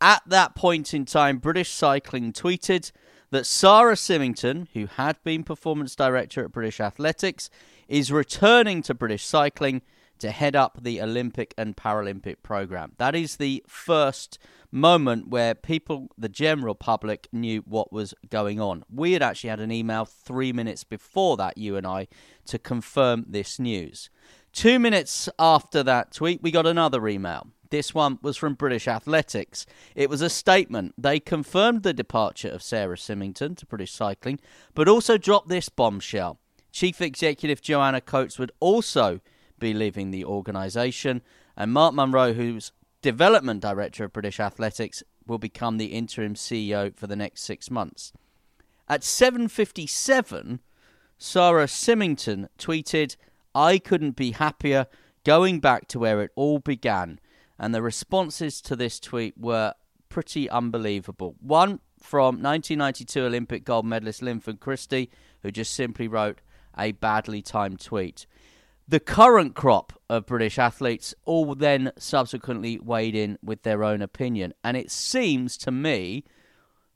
At that point in time, British Cycling tweeted that Sarah Symington, who had been performance director at British Athletics, is returning to British Cycling to head up the Olympic and Paralympic program. That is the first moment where people, the general public, knew what was going on. We had actually had an email three minutes before that, you and I, to confirm this news. Two minutes after that tweet, we got another email. This one was from British Athletics. It was a statement. They confirmed the departure of Sarah Symington to British Cycling, but also dropped this bombshell. Chief Executive Joanna Coates would also be leaving the organisation, and Mark Munro, who's development director of British Athletics, will become the interim CEO for the next six months. At 7:57, Sarah Symington tweeted, I couldn't be happier going back to where it all began. And the responses to this tweet were pretty unbelievable. One from 1992 Olympic gold medalist Linford Christie, who just simply wrote a badly timed tweet. The current crop of British athletes all then subsequently weighed in with their own opinion. And it seems to me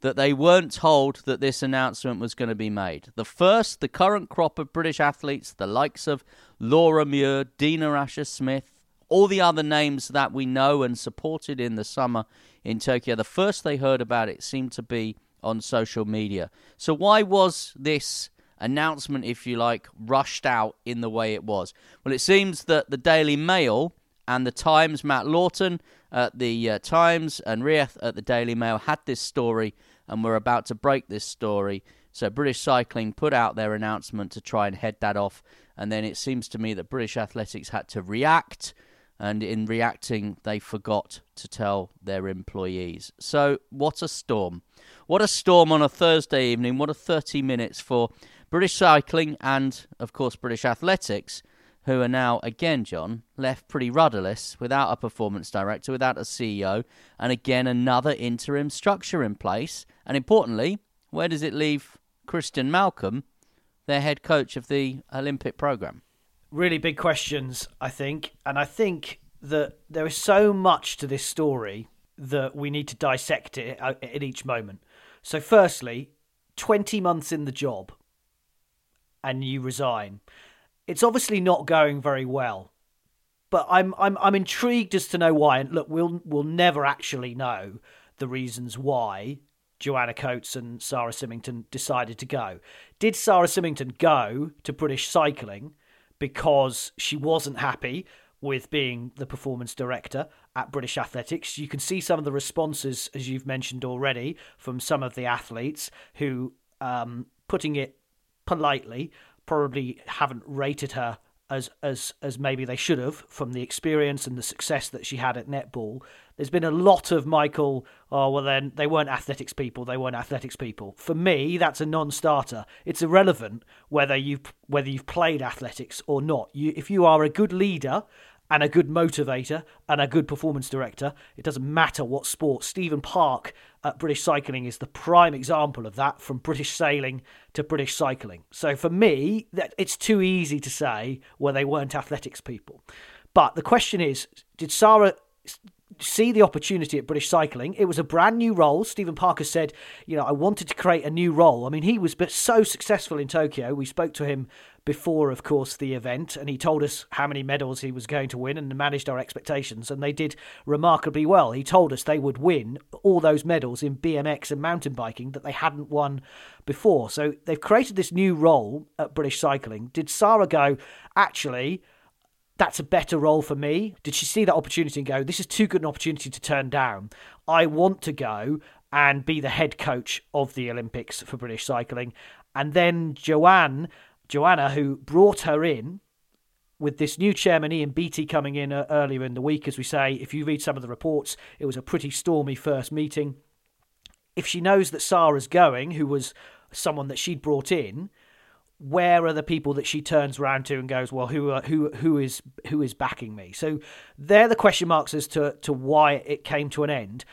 that they weren't told that this announcement was going to be made. The first, the current crop of British athletes, the likes of Laura Muir, Dina Asher Smith, all the other names that we know and supported in the summer in Tokyo, the first they heard about it seemed to be on social media. So, why was this announcement, if you like, rushed out in the way it was? Well, it seems that the Daily Mail and the Times, Matt Lawton at the uh, Times and Riath at the Daily Mail had this story and were about to break this story. So British Cycling put out their announcement to try and head that off. And then it seems to me that British Athletics had to react. And in reacting, they forgot to tell their employees. So, what a storm. What a storm on a Thursday evening. What a 30 minutes for British Cycling and, of course, British Athletics who are now, again, John, left pretty rudderless without a performance director, without a CEO, and again, another interim structure in place. And importantly, where does it leave Christian Malcolm, their head coach of the Olympic program? Really big questions, I think. And I think that there is so much to this story that we need to dissect it uh, at each moment. So, firstly, 20 months in the job and you resign it's obviously not going very well. But I'm I'm I'm intrigued as to know why. And look, we'll we'll never actually know the reasons why Joanna Coates and Sarah Symington decided to go. Did Sarah Symington go to British Cycling because she wasn't happy with being the performance director at British Athletics? You can see some of the responses, as you've mentioned already, from some of the athletes who, um, putting it politely, probably haven't rated her as as as maybe they should have from the experience and the success that she had at netball. There's been a lot of Michael. Oh well, then they weren't athletics people. They weren't athletics people. For me, that's a non-starter. It's irrelevant whether you whether you've played athletics or not. You, if you are a good leader and a good motivator and a good performance director. It doesn't matter what sport. Stephen Park British Cycling is the prime example of that from British sailing to British cycling. So for me, that it's too easy to say well they weren't athletics people. But the question is, did Sarah see the opportunity at British Cycling. It was a brand new role. Stephen Parker said, you know, I wanted to create a new role. I mean, he was but so successful in Tokyo. We spoke to him before, of course, the event, and he told us how many medals he was going to win and managed our expectations, and they did remarkably well. He told us they would win all those medals in BMX and mountain biking that they hadn't won before. So they've created this new role at British Cycling. Did Sarah go, actually, that's a better role for me? Did she see that opportunity and go, this is too good an opportunity to turn down? I want to go and be the head coach of the Olympics for British cycling. And then Joanne, Joanna, who brought her in with this new chairman Ian Beattie coming in uh, earlier in the week, as we say, if you read some of the reports, it was a pretty stormy first meeting. If she knows that Sarah's going, who was someone that she'd brought in, where are the people that she turns around to and goes, well, who are, who who is who is backing me? So they're the question marks as to to why it came to an end.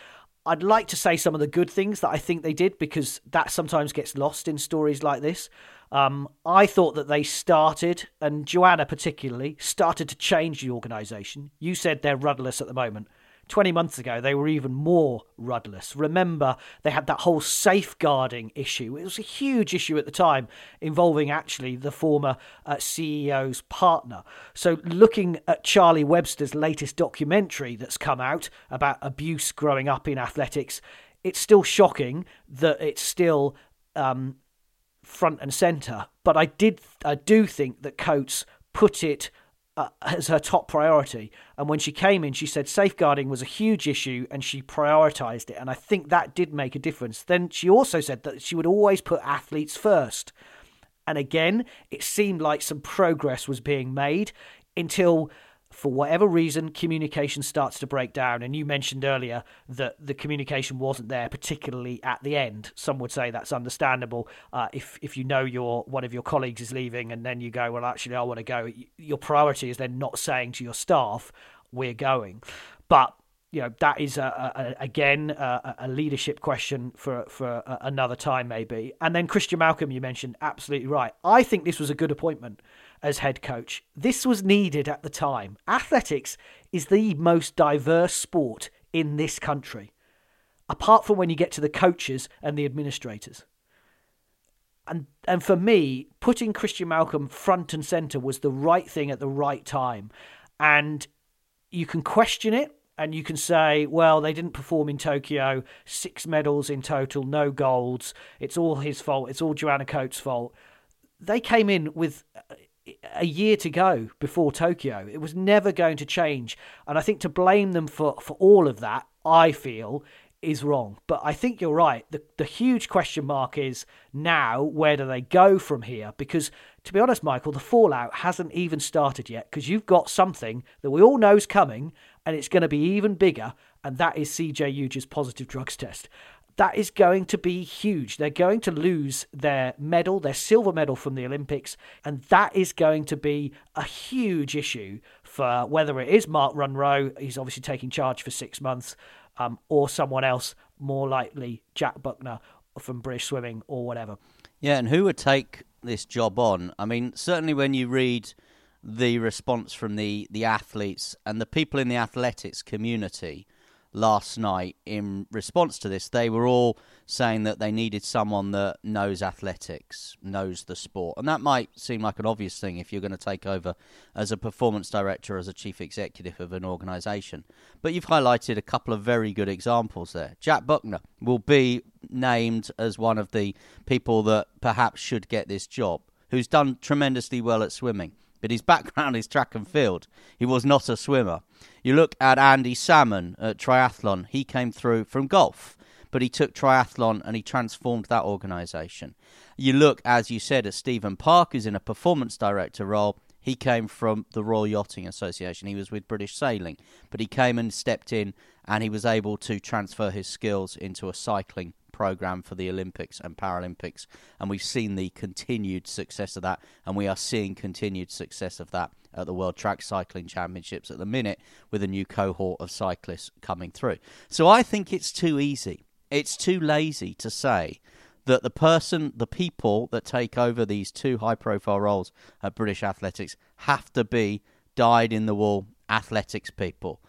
I'd like to say some of the good things that I think they did because that sometimes gets lost in stories like this. Um, I thought that they started, and Joanna particularly, started to change the organisation. You said they're rudderless at the moment. 20 months ago, they were even more rudderless. Remember, they had that whole safeguarding issue. It was a huge issue at the time, involving actually the former uh, CEO's partner. So, looking at Charlie Webster's latest documentary that's come out about abuse growing up in athletics, it's still shocking that it's still um, front and centre. But I did, I do think that Coates put it uh, as her top priority. And when she came in, she said safeguarding was a huge issue and she prioritized it. And I think that did make a difference. Then she also said that she would always put athletes first. And again, it seemed like some progress was being made until for whatever reason, communication starts to break down. And you mentioned earlier that the communication wasn't there, particularly at the end. Some would say that's understandable. Uh, if if you know your one of your colleagues is leaving, and then you go, well, actually, I want to go. Your priority is then not saying to your staff, "We're going," but you know that is a, a, again a, a, leadership question for for another time maybe. And then Christian Malcolm, you mentioned absolutely right. I think this was a good appointment as head coach. This was needed at the time. Athletics is the most diverse sport in this country, apart from when you get to the coaches and the administrators. And and for me, putting Christian Malcolm front and center was the right thing at the right time. And you can question it and you can say, well, they didn't perform in Tokyo, six medals in total, no golds. It's all his fault. It's all Joanna Coates' fault. They came in with a year to go before Tokyo. It was never going to change. And I think to blame them for, for all of that, I feel, is wrong. But I think you're right. The, the huge question mark is now where do they go from here? Because to be honest, Michael, the fallout hasn't even started yet because you've got something that we all know is coming and it's going to be even bigger. And that is CJ Ujah's positive drugs test that is going to be huge. They're going to lose their medal, their silver medal from the Olympics, and that is going to be a huge issue for whether it is Mark Munro, he's obviously taking charge for six months, um, or someone else, more likely Jack Buckner from British Swimming or whatever. Yeah, and who would take this job on? I mean, certainly when you read the response from the, the athletes and the people in the athletics community, last night in response to this. They were all saying that they needed someone that knows athletics, knows the sport. And that might seem like an obvious thing if you're going to take over as a performance director, as a chief executive of an organisation. But you've highlighted a couple of very good examples there. Jack Buckner will be named as one of the people that perhaps should get this job, who's done tremendously well at swimming but his background is track and field. He was not a swimmer. You look at Andy Salmon at triathlon, he came through from golf, but he took triathlon and he transformed that organisation. You look, as you said, at Stephen Park, who's in a performance director role. He came from the Royal Yachting Association. He was with British Sailing, but he came and stepped in and he was able to transfer his skills into a cycling program for the Olympics and Paralympics, and we've seen the continued success of that, and we are seeing continued success of that at the World Track Cycling Championships at the minute with a new cohort of cyclists coming through. So I think it's too easy. It's too lazy to say that the person, the people that take over these two high profile roles at British Athletics have to be dyed in the wool athletics people.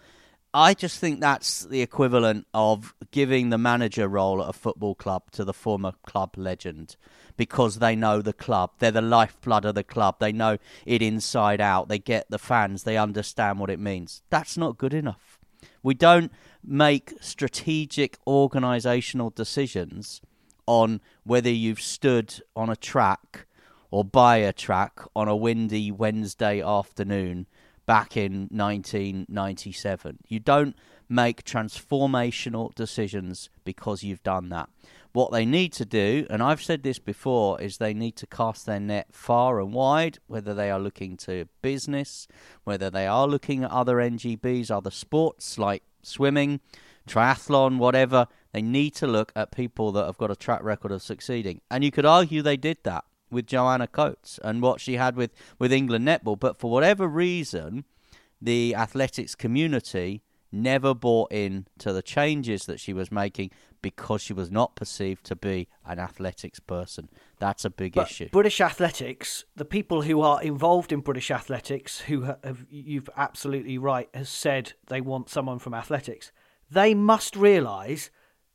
I just think that's the equivalent of giving the manager role at a football club to the former club legend because they know the club. They're the lifeblood of the club. They know it inside out. They get the fans. They understand what it means. That's not good enough. We don't make strategic organisational decisions on whether you've stood on a track or by a track on a windy Wednesday afternoon back in 1997. You don't make transformational decisions because you've done that. What they need to do, and I've said this before, is they need to cast their net far and wide, whether they are looking to business, whether they are looking at other NGBs, other sports like swimming, triathlon, whatever. They need to look at people that have got a track record of succeeding. And you could argue they did that with Joanna Coates and what she had with, with England netball. But for whatever reason, the athletics community never bought in to the changes that she was making because she was not perceived to be an athletics person. That's a big but issue. British athletics, the people who are involved in British athletics, who have, you've absolutely right, has said they want someone from athletics. They must realise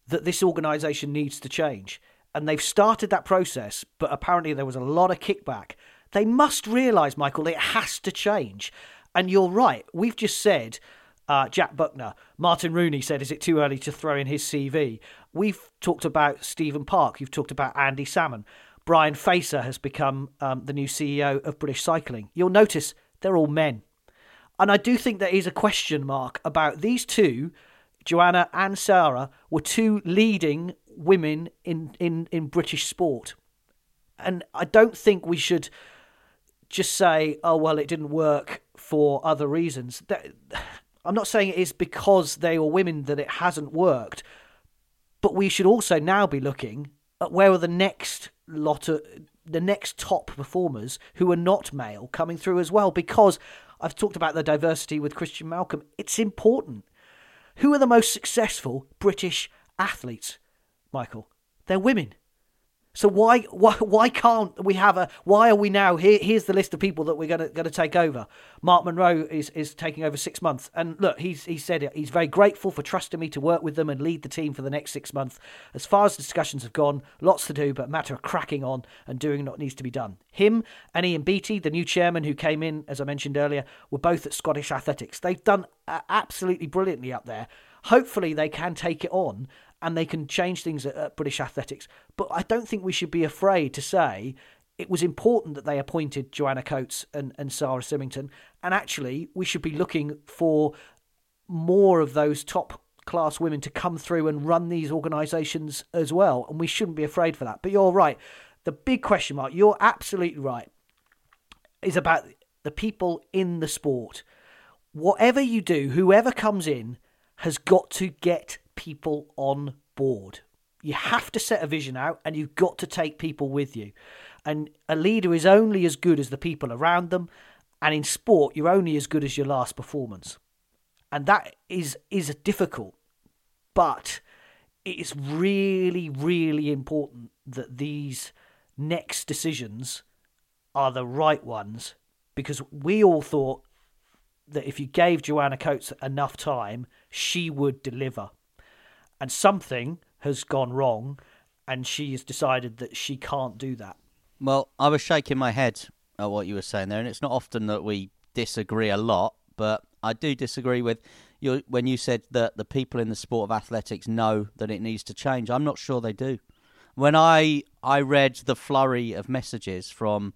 that this organisation needs to change and they've started that process, but apparently there was a lot of kickback. They must realise, Michael, it has to change. And you're right. We've just said uh, Jack Buckner. Martin Rooney said, Is it too early to throw in his CV? We've talked about Stephen Park. You've talked about Andy Salmon. Brian Facer has become um, the new CEO of British Cycling. You'll notice they're all men. And I do think there is a question mark about these two, Joanna and Sarah, were two leading women in, in, in British sport. And I don't think we should just say, oh, well, it didn't work for other reasons. I'm not saying it is because they are women that it hasn't worked, but we should also now be looking at where are the next lot of the next top performers who are not male coming through as well because I've talked about the diversity with Christian Malcolm. It's important. Who are the most successful British athletes, Michael? They're women. So why why why can't we have a why are we now here here's the list of people that we're gonna gonna take over. Mark Munro is, is taking over six months. And look, he's he said it, he's very grateful for trusting me to work with them and lead the team for the next six months. As far as discussions have gone, lots to do, but matter of cracking on and doing what needs to be done. Him and Ian Beattie, the new chairman who came in, as I mentioned earlier, were both at Scottish Athletics. They've done uh, absolutely brilliantly up there. Hopefully they can take it on and they can change things at, at British Athletics. But I don't think we should be afraid to say it was important that they appointed Joanna Coates and, and Sarah Symington. And actually, we should be looking for more of those top class women to come through and run these organisations as well. And we shouldn't be afraid for that. But you're right. The big question mark, you're absolutely right, is about the people in the sport. Whatever you do, whoever comes in has got to get people on board. You have to set a vision out and you've got to take people with you. And a leader is only as good as the people around them. And in sport, you're only as good as your last performance. And that is is difficult. But it is really, really important that these next decisions are the right ones because we all thought that if you gave Joanna Coates enough time, she would deliver and something has gone wrong, and she has decided that she can't do that. Well, I was shaking my head at what you were saying there, and it's not often that we disagree a lot, but I do disagree with you when you said that the people in the sport of athletics know that it needs to change. I'm not sure they do. When I I read the flurry of messages from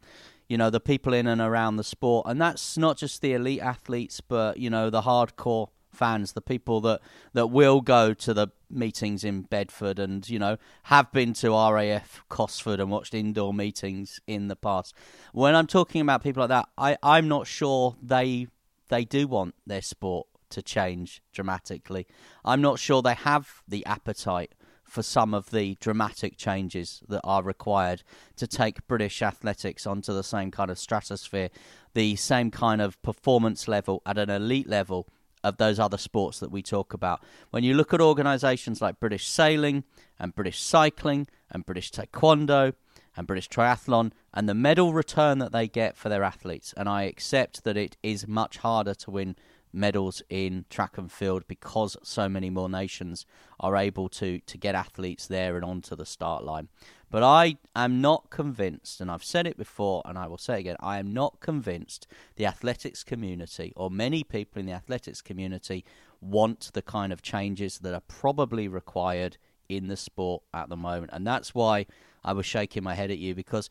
you know the people in and around the sport, and that's not just the elite athletes, but you know the hardcore fans, the people that, that will go to the meetings in Bedford and, you know, have been to RAF Cosford and watched indoor meetings in the past. When I'm talking about people like that, I, I'm not sure they they do want their sport to change dramatically. I'm not sure they have the appetite for some of the dramatic changes that are required to take British athletics onto the same kind of stratosphere, the same kind of performance level at an elite level of those other sports that we talk about. When you look at organisations like British Sailing and British Cycling and British Taekwondo and British Triathlon and the medal return that they get for their athletes, and I accept that it is much harder to win medals in track and field because so many more nations are able to to get athletes there and onto the start line. But I am not convinced, and I've said it before and I will say it again, I am not convinced the athletics community or many people in the athletics community want the kind of changes that are probably required in the sport at the moment. And that's why I was shaking my head at you because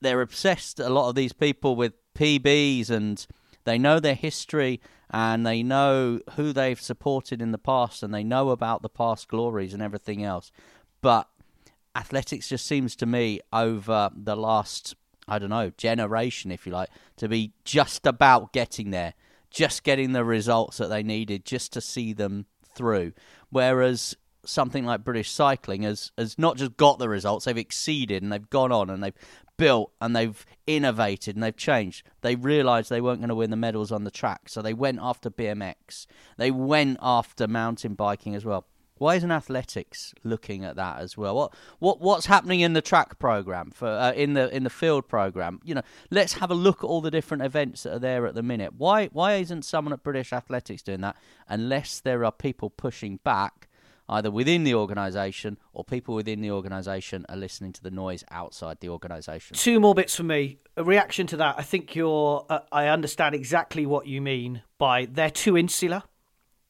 they're obsessed, a lot of these people, with PBs and they know their history and they know who they've supported in the past and they know about the past glories and everything else. But athletics just seems to me over the last, I don't know, generation, if you like, to be just about getting there, just getting the results that they needed just to see them through. Whereas something like British cycling has, has not just got the results, they've exceeded and they've gone on and they've built and they've innovated and they've changed. They realised they weren't going to win the medals on the track, so they went after BMX. They went after mountain biking as well. Why isn't athletics looking at that as well? What what what's happening in the track program for uh, in the in the field program? You know, let's have a look at all the different events that are there at the minute. Why why isn't someone at British Athletics doing that? Unless there are people pushing back either within the organisation or people within the organisation are listening to the noise outside the organisation. Two more bits for me. A reaction to that. I think you're. Uh, I understand exactly what you mean by they're too insular.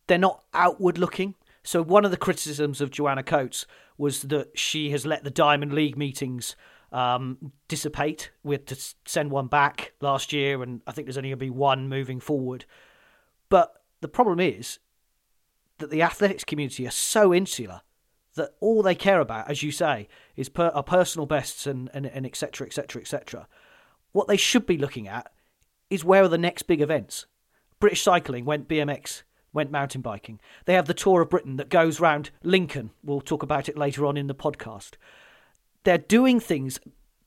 They're not outward looking. So one of the criticisms of Joanna Coates was that she has let the Diamond League meetings um, dissipate. We had to send one back last year, and I think there's only going to be one moving forward. But the problem is, that the athletics community are so insular that all they care about, as you say, is per, are personal bests and and, and etc. cetera, et cetera, et cetera. What they should be looking at is where are the next big events? British cycling went BMX, went mountain biking. They have the Tour of Britain that goes round Lincoln. We'll talk about it later on in the podcast. They're doing things,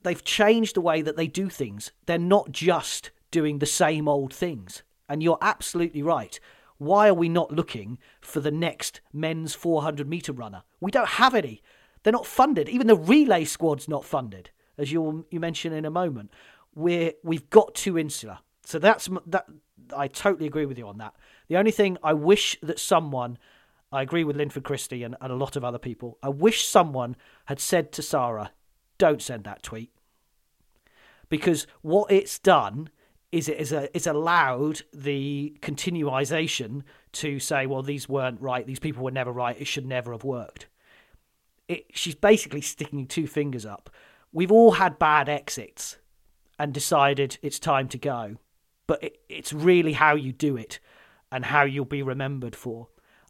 they've changed the way that they do things. They're not just doing the same old things. And you're absolutely right. Why are we not looking for the next men's 400 metre runner? We don't have any. They're not funded. Even the relay squad's not funded, as you'll you mention in a moment. We're we've got too insular. So that's that. I totally agree with you on that. The only thing I wish that someone, I agree with Linford Christie and, and a lot of other people. I wish someone had said to Sarah, "Don't send that tweet," because what it's done is it is a, it's allowed the continuization to say, well, these weren't right, these people were never right, it should never have worked. It, she's basically sticking two fingers up. We've all had bad exits and decided it's time to go, but it, it's really how you do it and how you'll be remembered for.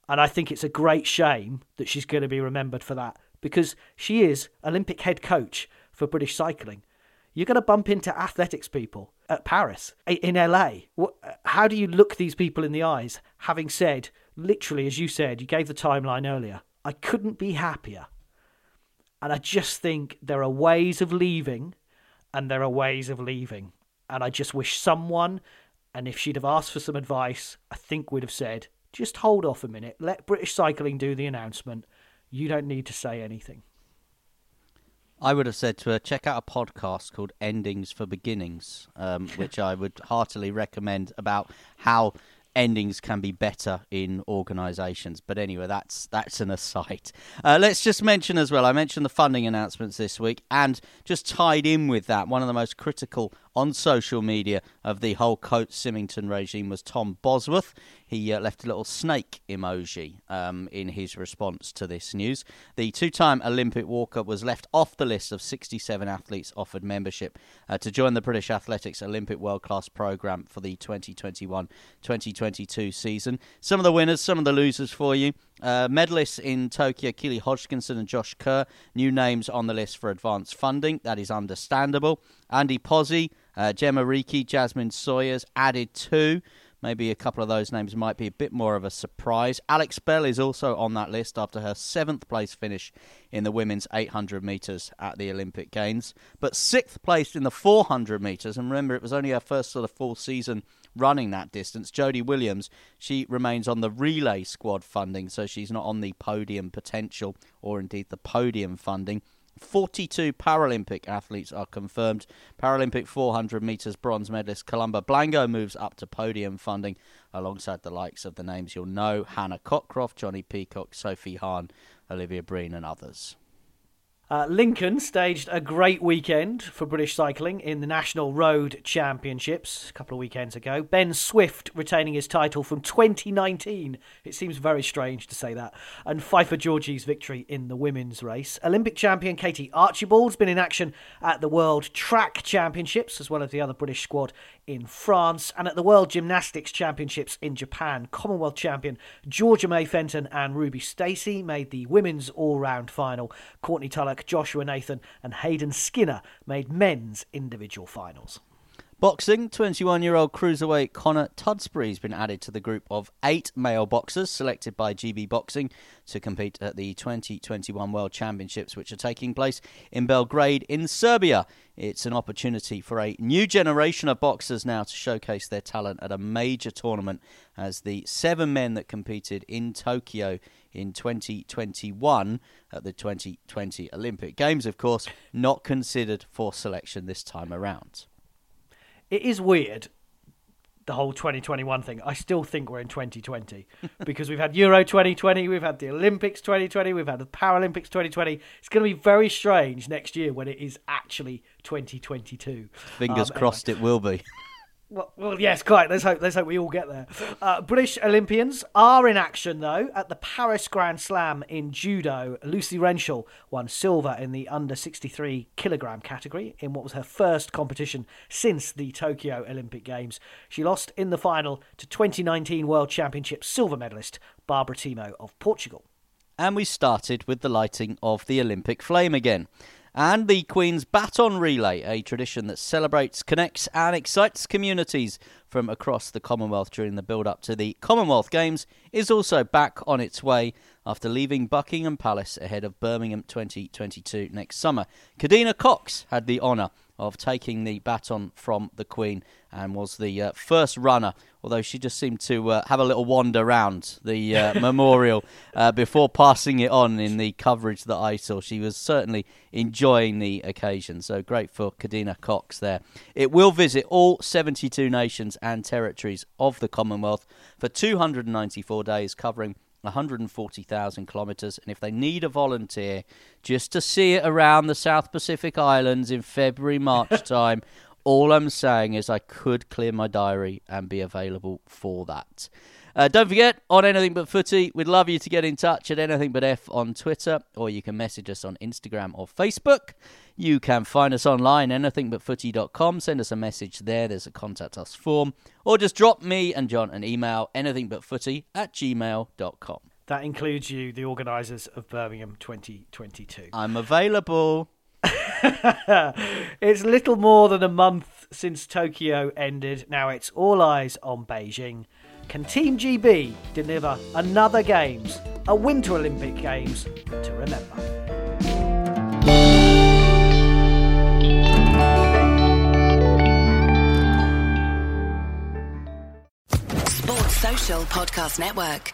And I think it's a great shame that she's going to be remembered for that because she is Olympic head coach for British cycling. You're going to bump into athletics people at Paris, in LA. How do you look these people in the eyes, having said, literally, as you said, you gave the timeline earlier, I couldn't be happier. And I just think there are ways of leaving and there are ways of leaving. And I just wish someone, and if she'd have asked for some advice, I think we'd have said, just hold off a minute, let British Cycling do the announcement. You don't need to say anything. I would have said to her, check out a podcast called Endings for Beginnings, um, which I would heartily recommend about how endings can be better in organisations. But anyway, that's that's an aside. Uh, let's just mention as well. I mentioned the funding announcements this week, and just tied in with that, one of the most critical on social media of the whole Coates Symington regime was Tom Bosworth. He uh, left a little snake emoji um, in his response to this news. The two time Olympic walker was left off the list of 67 athletes offered membership uh, to join the British Athletics Olympic World Class programme for the 2021 2022 season. Some of the winners, some of the losers for you. Uh, medalists in Tokyo, Keely Hodgkinson and Josh Kerr, new names on the list for advanced funding. That is understandable. Andy Pozzi, uh, Jemma Reekie, Jasmine Sawyers added two. Maybe a couple of those names might be a bit more of a surprise. Alex Bell is also on that list after her seventh place finish in the women's 800 metres at the Olympic Games. But sixth place in the 400 metres, and remember it was only her first sort of full season running that distance. Jodie Williams, she remains on the relay squad funding, so she's not on the podium potential or indeed the podium funding. 42 Paralympic athletes are confirmed. Paralympic 400 metres bronze medalist Columba Blango moves up to podium funding alongside the likes of the names you'll know Hannah Cockcroft, Johnny Peacock, Sophie Hahn, Olivia Breen, and others. Uh, Lincoln staged a great weekend for British cycling in the National Road Championships a couple of weekends ago. Ben Swift retaining his title from 2019. It seems very strange to say that. And Pfeiffer Georgi's victory in the women's race. Olympic champion Katie Archibald's been in action at the World Track Championships as well as the other British squad in France and at the World Gymnastics Championships in Japan. Commonwealth champion Georgia-Mae Fenton and Ruby Stacey made the women's all round final. Courtney Tulloch Joshua Nathan, and Hayden Skinner made men's individual finals. Boxing, 21 year old cruiserweight Connor Tudsbury has been added to the group of eight male boxers selected by GB Boxing to compete at the 2021 World Championships, which are taking place in Belgrade in Serbia. It's an opportunity for a new generation of boxers now to showcase their talent at a major tournament as the seven men that competed in Tokyo in 2021 at the 2020 Olympic Games, of course, not considered for selection this time around. It is weird the whole 2021 thing. I still think we're in 2020 because we've had Euro 2020, we've had the Olympics 2020, we've had the Paralympics 2020. It's going to be very strange next year when it is actually 2022. Fingers um, crossed anyway. it will be. Well, well, yes, quite. Let's hope. Let's hope we all get there. Uh, British Olympians are in action though at the Paris Grand Slam in judo. Lucy Renshaw won silver in the under 63 kilogram category in what was her first competition since the Tokyo Olympic Games. She lost in the final to 2019 World Championship silver medalist Barbara Timo of Portugal. And we started with the lighting of the Olympic flame again. And the Queen's Baton Relay, a tradition that celebrates, connects, and excites communities from across the Commonwealth during the build up to the Commonwealth Games, is also back on its way after leaving Buckingham Palace ahead of Birmingham 2022 next summer. Kadeena Cox had the honour of taking the baton from the Queen and was the uh, first runner, although she just seemed to uh, have a little wander around the uh, memorial uh, before passing it on in the coverage that I saw. She was certainly enjoying the occasion, so great for Kadeena Cox there. It will visit all 72 nations and territories of the Commonwealth for 294 days, covering 140,000 kilometres. And if they need a volunteer just to see it around the South Pacific Islands in February, March time, all I'm saying is I could clear my diary and be available for that. Uh, don't forget, on Anything But Footy, we'd love you to get in touch at Anything But F on Twitter, or you can message us on Instagram or Facebook. You can find us online, at anythingbutfooty.com. Send us a message there. There's a contact us form. Or just drop me and John an email, anythingbutfooty at gmail.com. That includes you, the organisers of Birmingham 2022. I'm available. it's little more than a month since Tokyo ended. Now it's all eyes on Beijing. Can Team GB deliver another Games, a Winter Olympic Games to remember? Sports Social Podcast Network.